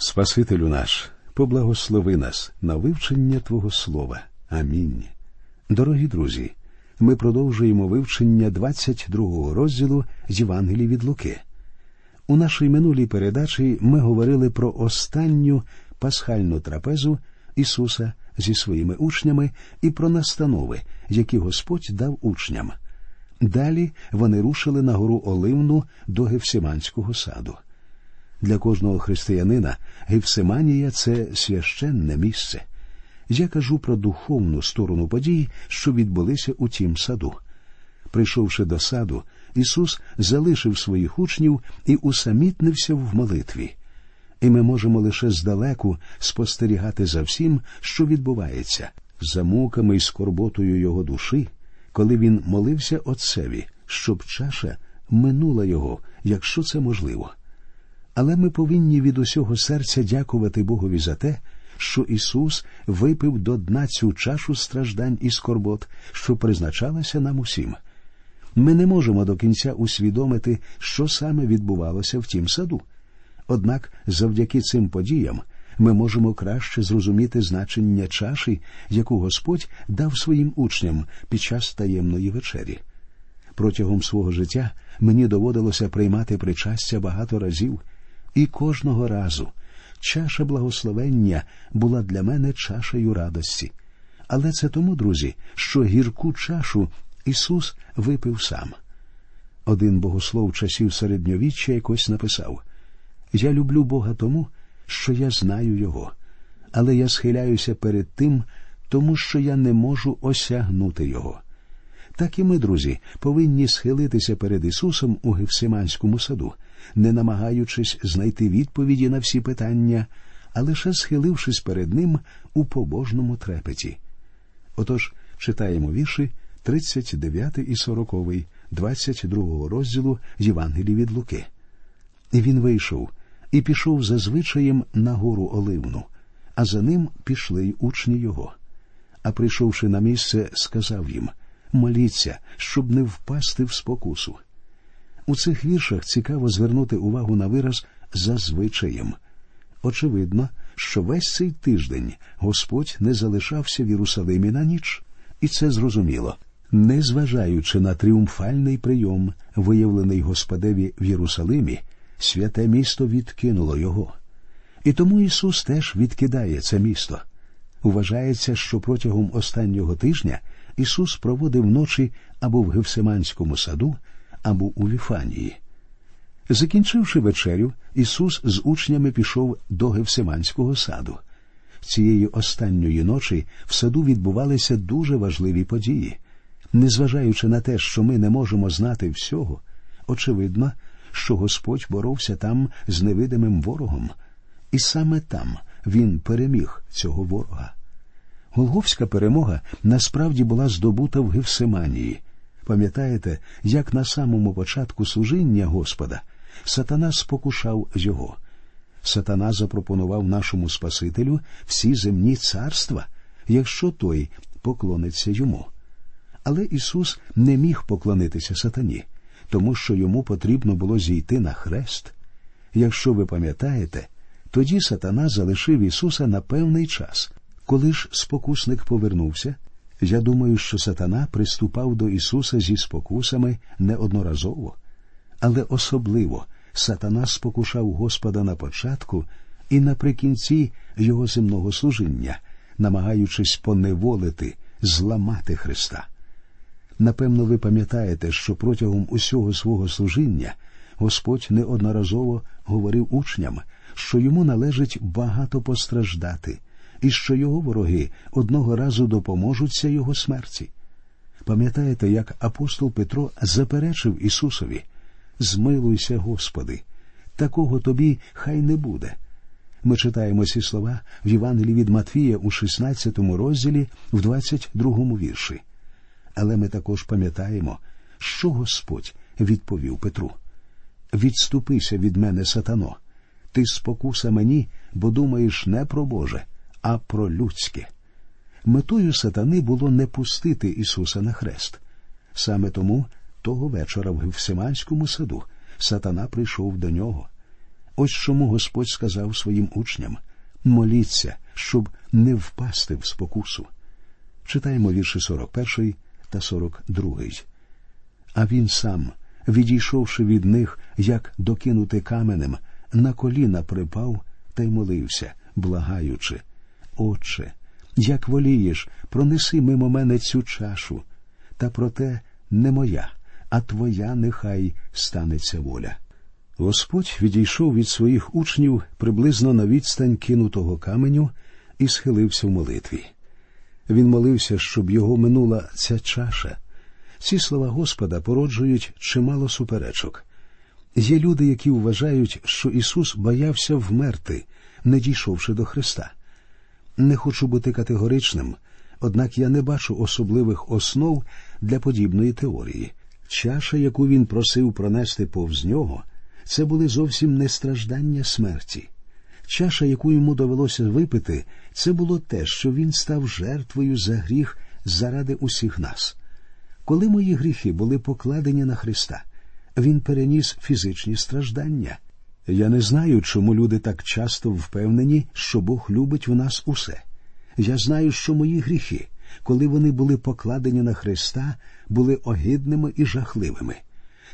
Спасителю наш, поблагослови нас на вивчення Твого Слова. Амінь. Дорогі друзі, ми продовжуємо вивчення 22-го розділу з Євангелії від Луки. У нашій минулій передачі ми говорили про останню пасхальну трапезу Ісуса зі своїми учнями і про настанови, які Господь дав учням. Далі вони рушили на гору Оливну до Гевсиманського саду. Для кожного християнина Гевсиманія це священне місце. Я кажу про духовну сторону подій, що відбулися у тім саду. Прийшовши до саду, Ісус залишив своїх учнів і усамітнився в молитві. І ми можемо лише здалеку спостерігати за всім, що відбувається, за муками і скорботою його душі, коли він молився Отцеві, щоб чаша минула його, якщо це можливо. Але ми повинні від усього серця дякувати Богові за те, що Ісус випив до дна цю чашу страждань і скорбот, що призначалася нам усім. Ми не можемо до кінця усвідомити, що саме відбувалося в тім саду. Однак, завдяки цим подіям, ми можемо краще зрозуміти значення чаші, яку Господь дав своїм учням під час таємної вечері. Протягом свого життя мені доводилося приймати причастя багато разів, і кожного разу чаша благословення була для мене чашею радості. Але це тому, друзі, що гірку чашу Ісус випив сам. Один богослов часів середньовіччя якось написав Я люблю Бога тому, що я знаю Його, але я схиляюся перед тим, тому що я не можу осягнути Його. Так і ми, друзі, повинні схилитися перед Ісусом у Гевсиманському саду, не намагаючись знайти відповіді на всі питання, а лише схилившись перед Ним у побожному трепеті. Отож, читаємо вірші 39 і 40, 22 розділу Євангелії від Луки. І він вийшов і пішов за звичаєм на гору Оливну, а за ним пішли й учні його. А прийшовши на місце, сказав їм моліться, щоб не впасти в спокусу. У цих віршах цікаво звернути увагу на вираз за звичаєм. Очевидно, що весь цей тиждень Господь не залишався в Єрусалимі на ніч, і це зрозуміло. Незважаючи на тріумфальний прийом, виявлений Господеві в Єрусалимі, святе місто відкинуло його. І тому Ісус теж відкидає це місто. Вважається, що протягом останнього тижня Ісус проводив ночі або в Гевсиманському саду, або у Віфанії. Закінчивши вечерю, Ісус з учнями пішов до Гевсиманського саду. Цієї останньої ночі в саду відбувалися дуже важливі події. Незважаючи на те, що ми не можемо знати всього, очевидно, що Господь боровся там з невидимим ворогом, і саме там він переміг цього ворога. Голговська перемога насправді була здобута в Гевсиманії. Пам'ятаєте, як на самому початку служіння Господа сатана спокушав його. Сатана запропонував нашому Спасителю всі земні царства, якщо той поклониться йому. Але Ісус не міг поклонитися сатані, тому що йому потрібно було зійти на хрест. Якщо ви пам'ятаєте, тоді сатана залишив Ісуса на певний час. Коли ж спокусник повернувся, я думаю, що сатана приступав до Ісуса зі спокусами неодноразово, але особливо сатана спокушав Господа на початку і наприкінці його земного служіння, намагаючись поневолити, зламати Христа. Напевно, ви пам'ятаєте, що протягом усього свого служіння Господь неодноразово говорив учням, що йому належить багато постраждати і що його вороги одного разу допоможуться його смерті. Пам'ятаєте, як апостол Петро заперечив Ісусові Змилуйся, Господи, такого тобі хай не буде. Ми читаємо ці слова в Євангелії від Матвія у 16 розділі, в 22 вірші. Але ми також пам'ятаємо, що Господь відповів Петру Відступися від мене, сатано, ти спокуса мені, бо думаєш не про Боже, а про людське. Метою сатани було не пустити Ісуса на хрест. Саме тому того вечора в Гевсиманському саду сатана прийшов до нього. Ось чому Господь сказав своїм учням моліться, щоб не впасти в спокусу. Читаємо вірші 41 та 42. А він сам, відійшовши від них, як докинути каменем, на коліна припав та й молився, благаючи. Отче, як волієш, пронеси мимо мене цю чашу, та проте не моя, а твоя нехай станеться воля. Господь відійшов від своїх учнів приблизно на відстань кинутого каменю і схилився в молитві. Він молився, щоб його минула ця чаша. Ці слова Господа породжують чимало суперечок. Є люди, які вважають, що Ісус боявся вмерти, не дійшовши до Христа. Не хочу бути категоричним, однак я не бачу особливих основ для подібної теорії. Чаша, яку він просив пронести повз нього, це були зовсім не страждання смерті. Чаша, яку йому довелося випити, це було те, що він став жертвою за гріх заради усіх нас. Коли мої гріхи були покладені на Христа, він переніс фізичні страждання. Я не знаю, чому люди так часто впевнені, що Бог любить в нас усе. Я знаю, що мої гріхи, коли вони були покладені на Христа, були огидними і жахливими.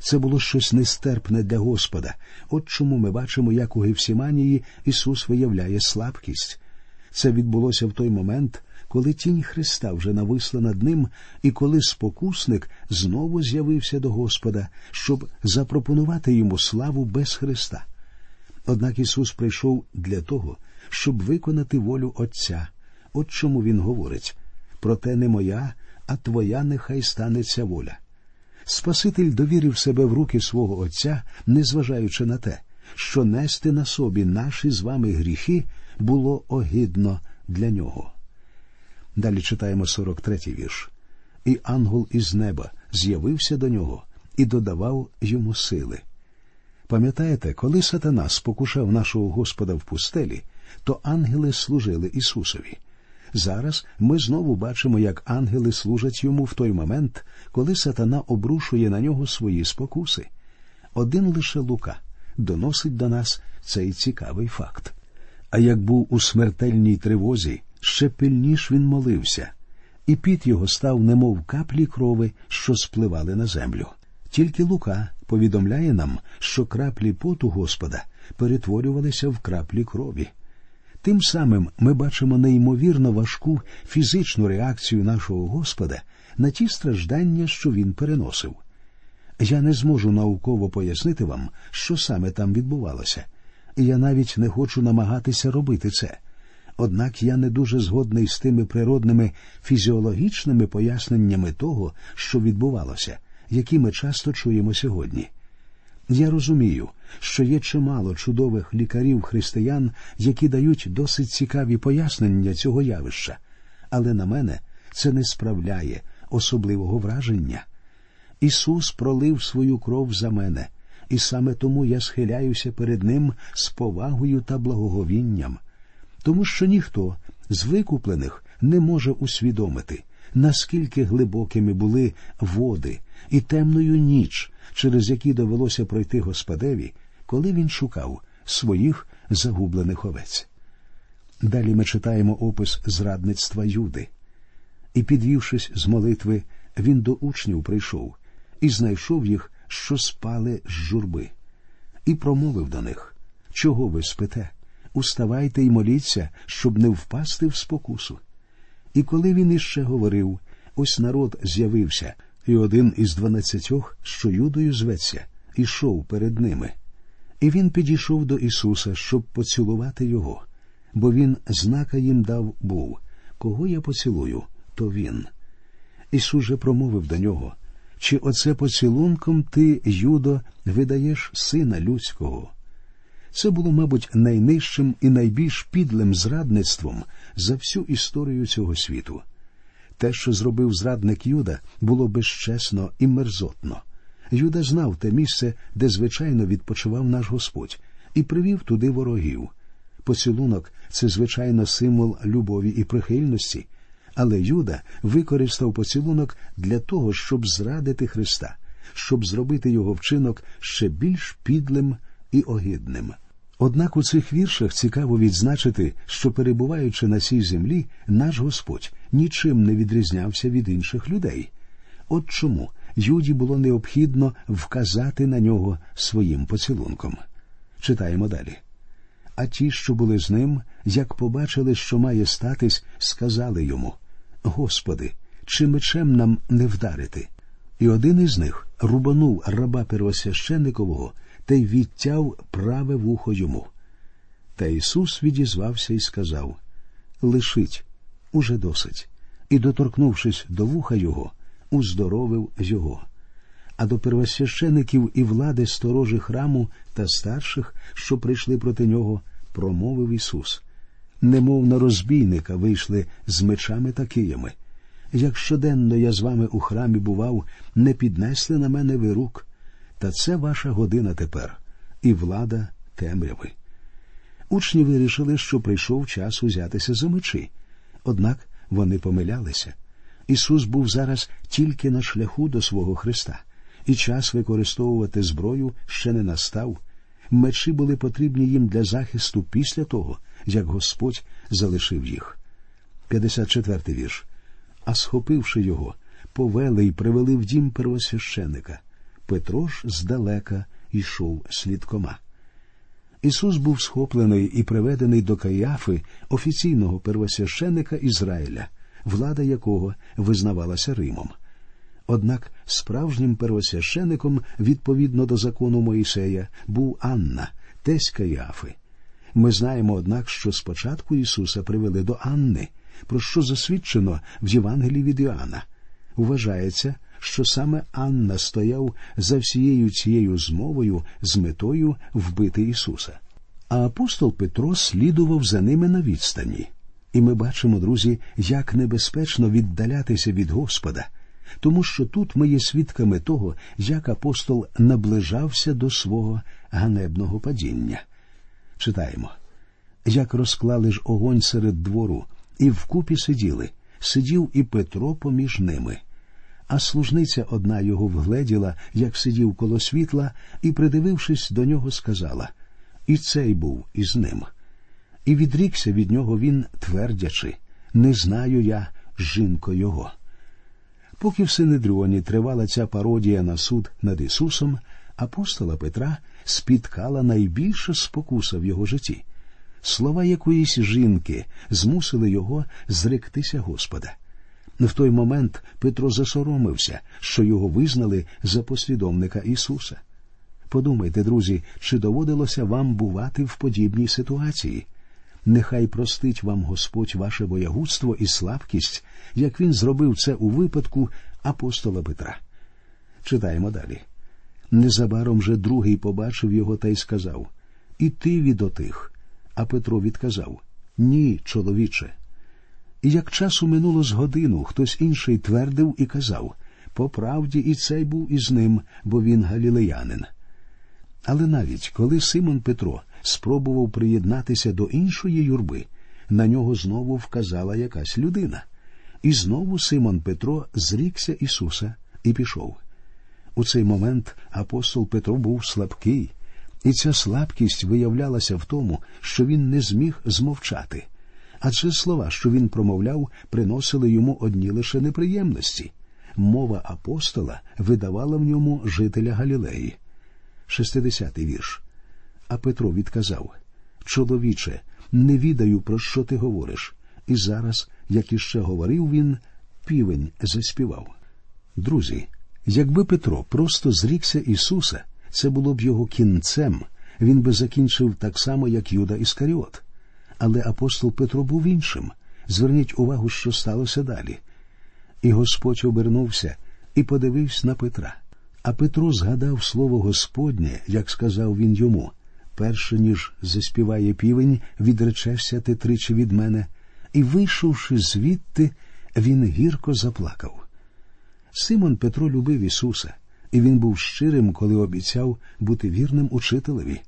Це було щось нестерпне для Господа. От чому ми бачимо, як у Гевсіманії Ісус виявляє слабкість. Це відбулося в той момент, коли тінь Христа вже нависла над ним, і коли спокусник знову з'явився до Господа, щоб запропонувати йому славу без Христа. Однак Ісус прийшов для того, щоб виконати волю Отця. От чому Він говорить проте не моя, а твоя нехай станеться воля. Спаситель довірив себе в руки свого Отця, незважаючи на те, що нести на собі наші з вами гріхи було огидно для нього. Далі читаємо 43-й вірш. І ангел із неба з'явився до нього і додавав йому сили. Пам'ятаєте, коли сатана спокушав нашого Господа в пустелі, то ангели служили Ісусові. Зараз ми знову бачимо, як ангели служать йому в той момент, коли сатана обрушує на нього свої спокуси. Один лише Лука доносить до нас цей цікавий факт. А як був у смертельній тривозі, ще пильніш він молився, і піт його став, немов каплі крови, що спливали на землю. Тільки Лука повідомляє нам, що краплі поту Господа перетворювалися в краплі крові. Тим самим ми бачимо неймовірно важку фізичну реакцію нашого Господа на ті страждання, що він переносив. Я не зможу науково пояснити вам, що саме там відбувалося, і я навіть не хочу намагатися робити це. Однак я не дуже згодний з тими природними фізіологічними поясненнями того, що відбувалося, які ми часто чуємо сьогодні. Я розумію, що є чимало чудових лікарів християн, які дають досить цікаві пояснення цього явища, але на мене це не справляє особливого враження. Ісус пролив свою кров за мене, і саме тому я схиляюся перед Ним з повагою та благоговінням, тому що ніхто з викуплених не може усвідомити, наскільки глибокими були води і темною ніч через які довелося пройти Господеві, коли він шукав своїх загублених овець. Далі ми читаємо опис зрадництва Юди. І, підвівшись з молитви, він до учнів прийшов і знайшов їх, що спали з журби, і промовив до них Чого ви спите? Уставайте й моліться, щоб не впасти в спокусу. І коли він іще говорив, ось народ з'явився, і один із дванадцятьох, що юдою зветься, ішов перед ними. І він підійшов до Ісуса, щоб поцілувати його, бо він знака їм дав був кого я поцілую, то він. Ісус же промовив до нього Чи оце поцілунком ти, Юдо, видаєш сина людського? Це було, мабуть, найнижчим і найбільш підлим зрадництвом за всю історію цього світу. Те, що зробив зрадник Юда, було безчесно і мерзотно. Юда знав те місце, де звичайно відпочивав наш Господь, і привів туди ворогів. Поцілунок це, звичайно, символ любові і прихильності, але Юда використав поцілунок для того, щоб зрадити Христа, щоб зробити його вчинок ще більш підлим і огидним. Однак у цих віршах цікаво відзначити, що перебуваючи на цій землі, наш Господь нічим не відрізнявся від інших людей. От чому Юді було необхідно вказати на нього своїм поцілунком. Читаємо далі. А ті, що були з ним, як побачили, що має статись, сказали йому Господи, чи мечем нам не вдарити? І один із них рубанув раба первосвященникового та й відтяв праве вухо йому. Та Ісус відізвався і сказав Лишить, уже досить, і, доторкнувшись до вуха його, уздоровив його. А до первосвящеників і влади сторожі храму та старших, що прийшли проти нього, промовив Ісус. Немов на розбійника вийшли з мечами та киями. Як щоденно я з вами у храмі бував, не піднесли на мене ви рук. Та це ваша година тепер, і влада темряви. Учні вирішили, що прийшов час узятися за мечі. Однак вони помилялися. Ісус був зараз тільки на шляху до свого Христа, і час використовувати зброю ще не настав. Мечі були потрібні їм для захисту після того, як Господь залишив їх. 54-й вірш. А схопивши його, повели й привели в дім первосвященика. Петро ж здалека йшов слідкома. Ісус був схоплений і приведений до Каяфи, офіційного первосвященика Ізраїля, влада якого визнавалася Римом. Однак справжнім первосвящеником, відповідно до закону Моїсея, був Анна, тесть Каяфи. Ми знаємо, однак, що спочатку Ісуса привели до Анни, про що засвідчено в Євангелії від Іоанна. Вважається, що саме Анна стояв за всією цією змовою з метою вбити Ісуса. А апостол Петро слідував за ними на відстані. І ми бачимо, друзі, як небезпечно віддалятися від Господа, тому що тут ми є свідками того, як апостол наближався до свого ганебного падіння. Читаємо як розклали ж огонь серед двору, і вкупі сиділи, сидів і Петро поміж ними. А служниця одна його вгледіла, як сидів коло світла, і, придивившись до нього, сказала І цей був із ним. І відрікся від нього він, твердячи Не знаю я, жінко його. Поки в Синедріоні тривала ця пародія на суд над Ісусом, апостола Петра спіткала найбільша спокуса в його житті. Слова якоїсь жінки змусили його зректися Господа. В той момент Петро засоромився, що його визнали за послідовника Ісуса. Подумайте, друзі, чи доводилося вам бувати в подібній ситуації? Нехай простить вам Господь ваше боягудство і слабкість, як він зробив це у випадку апостола Петра. Читаємо далі. Незабаром же другий побачив його та й сказав І ти від отих. А Петро відказав Ні, чоловіче. І як часу минуло з годину, хтось інший твердив і казав по правді і цей був із ним, бо він галілеянин. Але навіть коли Симон Петро спробував приєднатися до іншої юрби, на нього знову вказала якась людина. І знову Симон Петро зрікся Ісуса і пішов. У цей момент апостол Петро був слабкий, і ця слабкість виявлялася в тому, що він не зміг змовчати адже слова, що він промовляв, приносили йому одні лише неприємності. Мова апостола видавала в ньому жителя Галілеї. Шестидесятий вірш. А Петро відказав Чоловіче, не відаю, про що ти говориш. І зараз, як іще говорив він, півень заспівав. Друзі, якби Петро просто зрікся Ісуса, це було б його кінцем, він би закінчив так само, як Юда Іскаріот. Але апостол Петро був іншим. Зверніть увагу, що сталося далі. І Господь обернувся і подивився на Петра. А Петро згадав слово Господнє, як сказав він йому перше ніж заспіває півень, відречешся ти тричі від мене, і, вийшовши звідти, він гірко заплакав. Симон Петро любив Ісуса, і він був щирим, коли обіцяв бути вірним учителеві.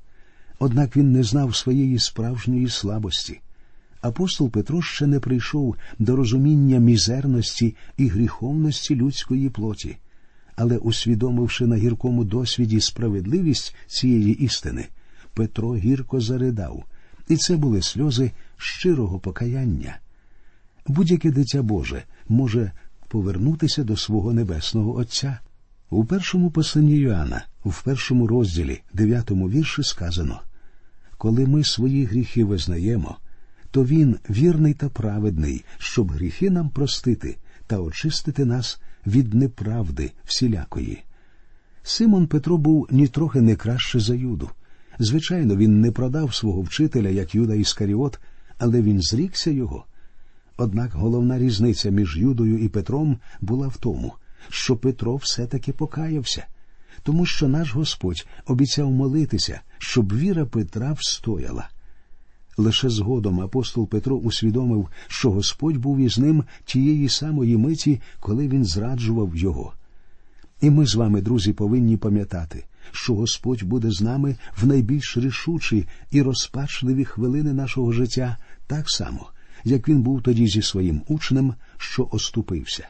Однак він не знав своєї справжньої слабості. Апостол Петро ще не прийшов до розуміння мізерності і гріховності людської плоті, але, усвідомивши на гіркому досвіді справедливість цієї істини, Петро гірко заридав, і це були сльози щирого покаяння. Будь-яке дитя Боже може повернутися до свого небесного Отця. У першому посланні Йоанна, в першому розділі, дев'ятому вірші сказано коли ми свої гріхи визнаємо, то Він вірний та праведний, щоб гріхи нам простити та очистити нас від неправди всілякої. Симон Петро був нітрохи не краще за Юду. Звичайно, він не продав свого вчителя, як Юда Іскаріот, але він зрікся його. Однак головна різниця між Юдою і Петром була в тому, що Петро все-таки покаявся, тому що наш Господь обіцяв молитися, щоб віра Петра встояла. Лише згодом апостол Петро усвідомив, що Господь був із ним тієї самої миті, коли він зраджував його. І ми з вами, друзі, повинні пам'ятати, що Господь буде з нами в найбільш рішучі і розпачливі хвилини нашого життя так само, як він був тоді зі своїм учнем, що оступився.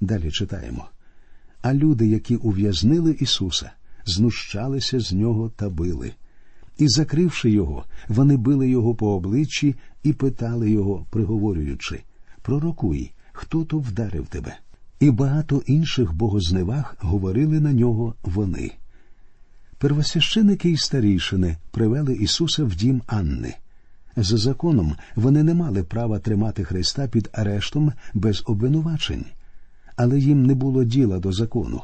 Далі читаємо. А люди, які ув'язнили Ісуса, знущалися з нього та били. І, закривши його, вони били його по обличчі і питали його, приговорюючи Пророкуй, хто то вдарив тебе. І багато інших богозневаг говорили на нього вони. Первосвященики і старішини привели Ісуса в дім Анни. За законом вони не мали права тримати Христа під арештом без обвинувачень, але їм не було діла до закону,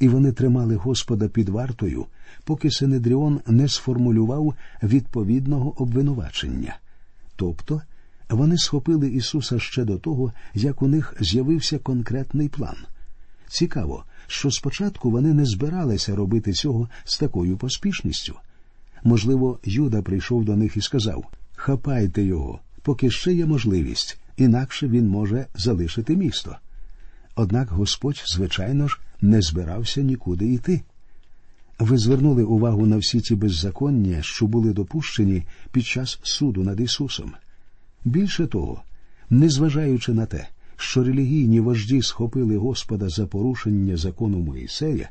і вони тримали Господа під вартою, поки Синедріон не сформулював відповідного обвинувачення. Тобто вони схопили Ісуса ще до того, як у них з'явився конкретний план. Цікаво, що спочатку вони не збиралися робити цього з такою поспішністю. Можливо, Юда прийшов до них і сказав Хапайте його, поки ще є можливість, інакше він може залишити місто. Однак Господь, звичайно ж, не збирався нікуди йти. Ви звернули увагу на всі ті беззаконня, що були допущені під час суду над Ісусом. Більше того, незважаючи на те, що релігійні вожді схопили Господа за порушення закону Моїсея,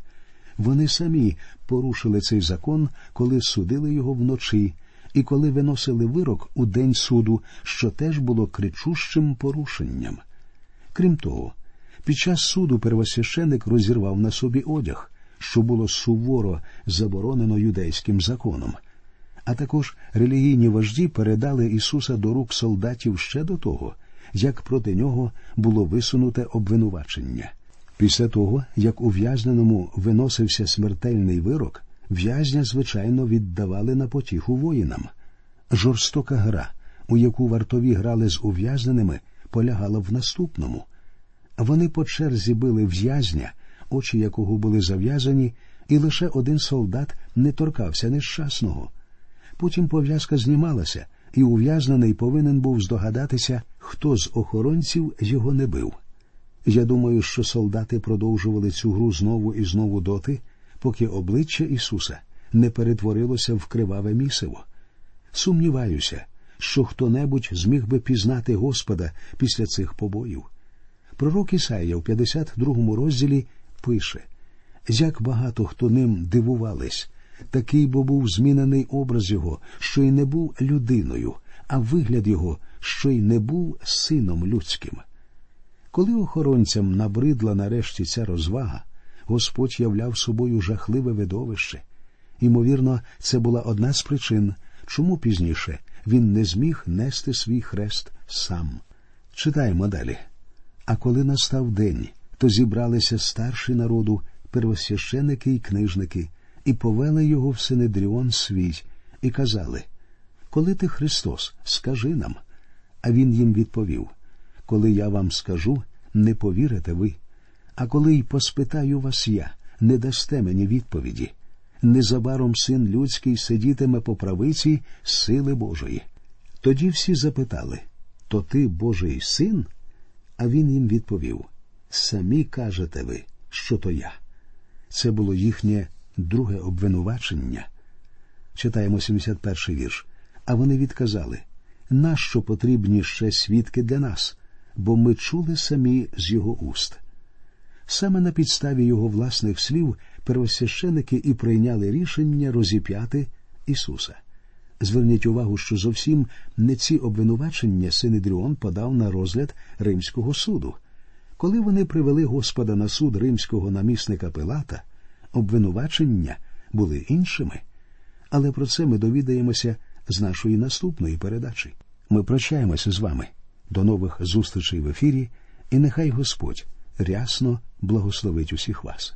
вони самі порушили цей закон, коли судили його вночі, і коли виносили вирок у день суду, що теж було кричущим порушенням. Крім того, під час суду первосвященик розірвав на собі одяг, що було суворо заборонено юдейським законом. А також релігійні вожді передали Ісуса до рук солдатів ще до того, як проти нього було висунуте обвинувачення. Після того, як ув'язненому виносився смертельний вирок, в'язня, звичайно, віддавали на потіху воїнам. Жорстока гра, у яку вартові грали з ув'язненими, полягала в наступному. Вони по черзі били в'язня, очі якого були зав'язані, і лише один солдат не торкався нещасного. Потім пов'язка знімалася, і ув'язнений повинен був здогадатися, хто з охоронців його не бив. Я думаю, що солдати продовжували цю гру знову і знову доти, поки обличчя Ісуса не перетворилося в криваве місиво. Сумніваюся, що хто небудь зміг би пізнати Господа після цих побоїв. Пророк Ісаїя в 52 розділі пише як багато хто ним дивувались, такий бо був змінений образ його, що й не був людиною, а вигляд його, що й не був сином людським. Коли охоронцям набридла нарешті ця розвага, Господь являв собою жахливе видовище. Ймовірно, це була одна з причин, чому пізніше він не зміг нести свій хрест сам. Читаємо далі. А коли настав день, то зібралися старші народу, первосвященики і книжники, і повели його в Синедріон свій, і казали Коли ти Христос, скажи нам. А він їм відповів Коли я вам скажу, не повірите ви. А коли й поспитаю вас я, не дасте мені відповіді. Незабаром син людський сидітиме по правиці сили Божої. Тоді всі запитали То ти Божий син? А він їм відповів Самі кажете ви, що то я. Це було їхнє друге обвинувачення. Читаємо 71-й вірш. А вони відказали нащо потрібні ще свідки для нас, бо ми чули самі з його уст. Саме на підставі його власних слів первосвященики і прийняли рішення розіп'яти Ісуса. Зверніть увагу, що зовсім не ці обвинувачення Синедріон подав на розгляд Римського суду. Коли вони привели Господа на суд римського намісника Пилата, обвинувачення були іншими. Але про це ми довідаємося з нашої наступної передачі. Ми прощаємося з вами. До нових зустрічей в ефірі, і нехай Господь рясно благословить усіх вас.